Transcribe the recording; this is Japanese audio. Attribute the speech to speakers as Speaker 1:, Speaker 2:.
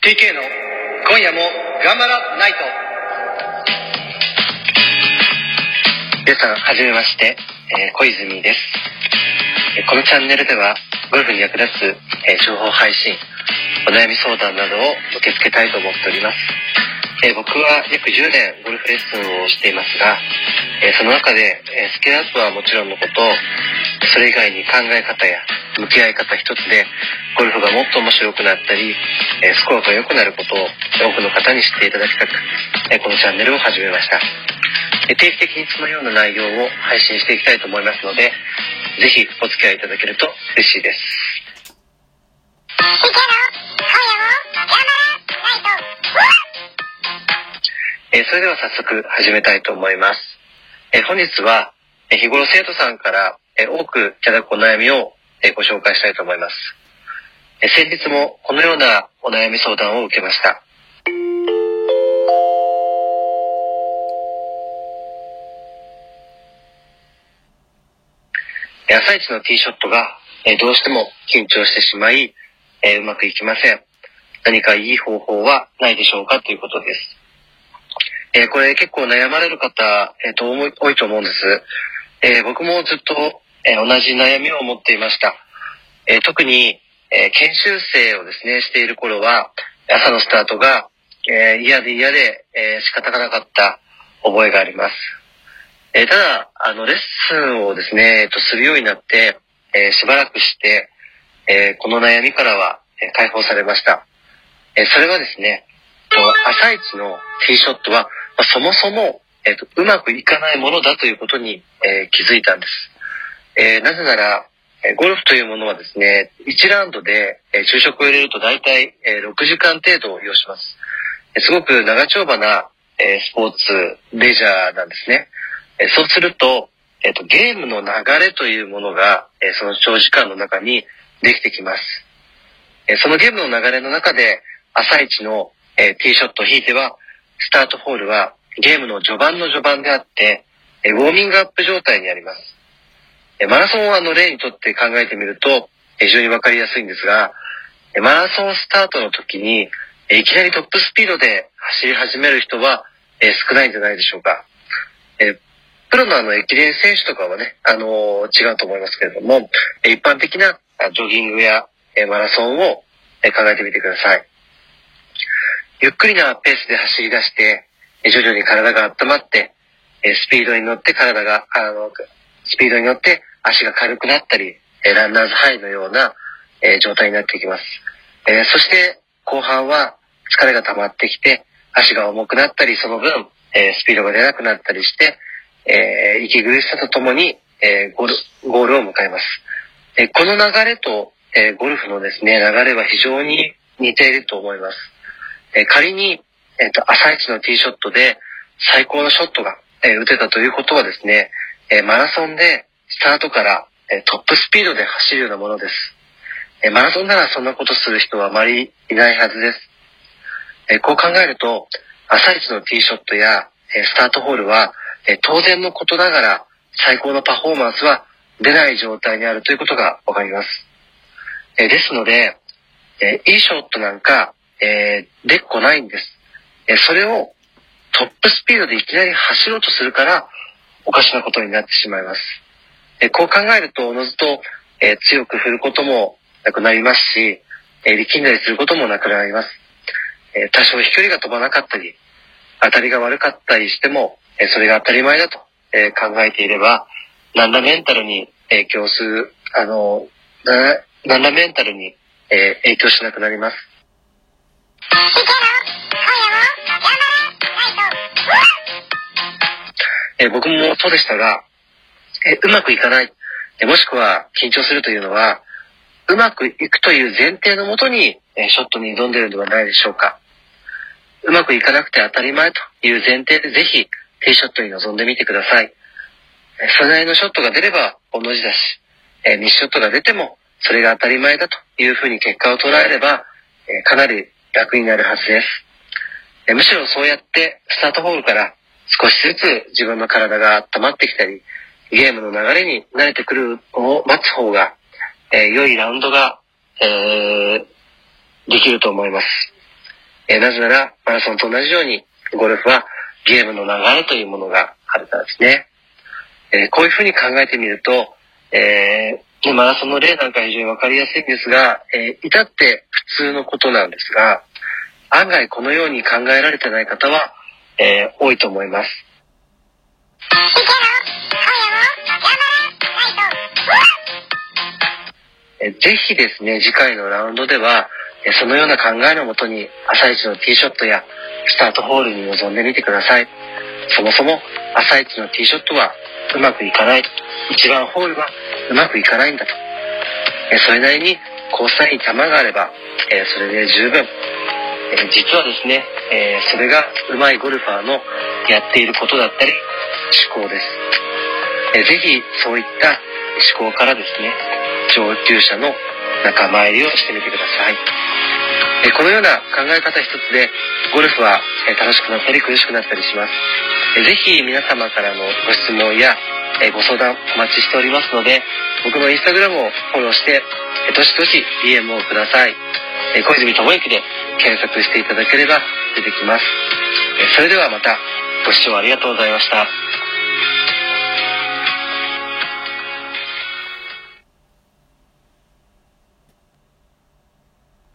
Speaker 1: TK の今夜も頑張らないと。皆さんはじめまして、え小泉です、このチャンネルではゴルフに役立つ、え情報配信お悩み相談などを受け付けたいと思っております、え僕は約10年ゴルフレッスンをしていますが、えーその中で、えースキルアップはもちろんのことそれ以外に考え方や向き合い方一つでゴルフがもっと面白くなったり、えースコアが良くなることを多くの方に知っていただきたく、えーこのチャンネルを始めました。えー定期的にそのような内容を配信していきたいと思いますので、ぜひお付き合いいただけると嬉しいです。えーそれでは早速始めたいと思います。え本日は、え日頃生徒さんから、え多くいただくお悩みを、えご紹介したいと思います。え先日もこのようなお悩み相談を受けました。朝一のティーショットが、えどうしても緊張してしまい、えうまくいきません。何かいい方法はないでしょうかということです。えーこれ結構悩まれる方、えーと多い多いと思うんです。えー僕もずっと、え同じ悩みを持っていました。え特に、え研修生をですね、している頃は、朝のスタートが、え嫌で嫌で、え仕方がなかった覚えがあります。えただ、あの、レッスンをですね、えっと、するようになって、えしばらくして、えこの悩みからは、え解放されました。えそれはですね、と朝一のティーショットは、まあそもそも、えっとうまくいかないものだということに、えー気づいたんです。えーなぜなら、えゴルフというものはですね、1ラウンドで、え昼食を入れると大体、え6時間程度を要します。えすごく長丁場な、えスポーツ、レジャーなんですね。えそうすると、えっ、と、ゲームの流れというものが、えその長時間の中にできてきます。えそのゲームの流れの中で、朝一の、えティーショットを引いては、スタートホールはゲームの序盤の序盤であって、ウォーミングアップ状態にあります。マラソンをあの例にとって考えてみると、非常にわかりやすいんですが、マラソンスタートの時に、いきなりトップスピードで走り始める人は、少ないんじゃないでしょうか。プロのあの駅伝選手とかはね、あのー違うと思いますけれども、一般的なジョギングや、マラソンを、考えてみてください。ゆっくりなペースで走り出して、徐々に体が温まって、スピードに乗って体が、あの、スピードに乗って足が軽くなったり、ランナーズハイのような、状態になっていきます。そして後半は疲れが溜まってきて、足が重くなったり、その分、スピードが出なくなったりして、え息苦しさとともに、えゴール、を迎えます。えこの流れと、えゴルフのですね、流れは非常に似ていると思います。え仮に、えっ、と、朝一のティーショットで最高のショットが、え打てたということはですね、えマラソンでスタートから、えトップスピードで走るようなものです。えマラソンならそんなことする人はあまりいないはずです。えこう考えると、朝一のティーショットや、えスタートホールは、え当然のことながら最高のパフォーマンスは出ない状態にあるということがわかります。えですので、えいいショットなんか、えーでっこないんです。えーそれをトップスピードでいきなり走ろうとするから、おかしなことになってしまいます。えーこう考えると、おのずと、え強く振ることもなくなりますし、え力んだりすることもなくなります。え多少飛距離が飛ばなかったり、当たりが悪かったりしても、えそれが当たり前だと、え考えていれば、なんだメンタルに影響する、あの、なんだメンタルに、え影響しなくなります。え僕もそうでしたが、えうまくいかない、えもしくは緊張するというのは、うまくいくという前提のもとに、えショットに挑んでいるのではないでしょうか。うまくいかなくて当たり前という前提でぜひ、ティーショットに臨んでみてください。えーそれなりのショットが出れば、同じだし、えミスショットが出ても、それが当たり前だというふうに結果を捉えれば、えかなり楽になるはずです。むしろそうやって、スタートホールから少しずつ自分の体が温まってきたり、ゲームの流れに慣れてくるのを待つ方が、えー良いラウンドが、えーできると思います。えなぜなら、マラソンと同じように、ゴルフはゲームの流れというものがあるからですね。えこういうふうに考えてみると、えー、マラソンの例なんか非常にわかりやすいんですが、えー、至って普通のことなんですが、案外このように考えられてない方は、えー、多いと思います。えぜひですね、次回のラウンドでは、そのような考えのもとに、朝一のティーショットやスタートホールに臨んでみてください。そもそも、朝一のティーショットはうまくいかない。一番ホールはうまくいかないんだと。それなりにコース内に球があれば、それで十分。実はですね、それが上手いゴルファーのやっていることだったり、思考です。ぜひそういった思考からですね、上級者の仲間入りをしてみてください。このような考え方一つで、ゴルフは楽しくなったり苦しくなったりします。ぜひ皆様からのご質問やご相談お待ちしておりますので、僕のインスタグラムをフォローして、えどしどし DM をください。え小泉智之で検索していただければ出てきます。えそれではまたご視聴ありがとうございました。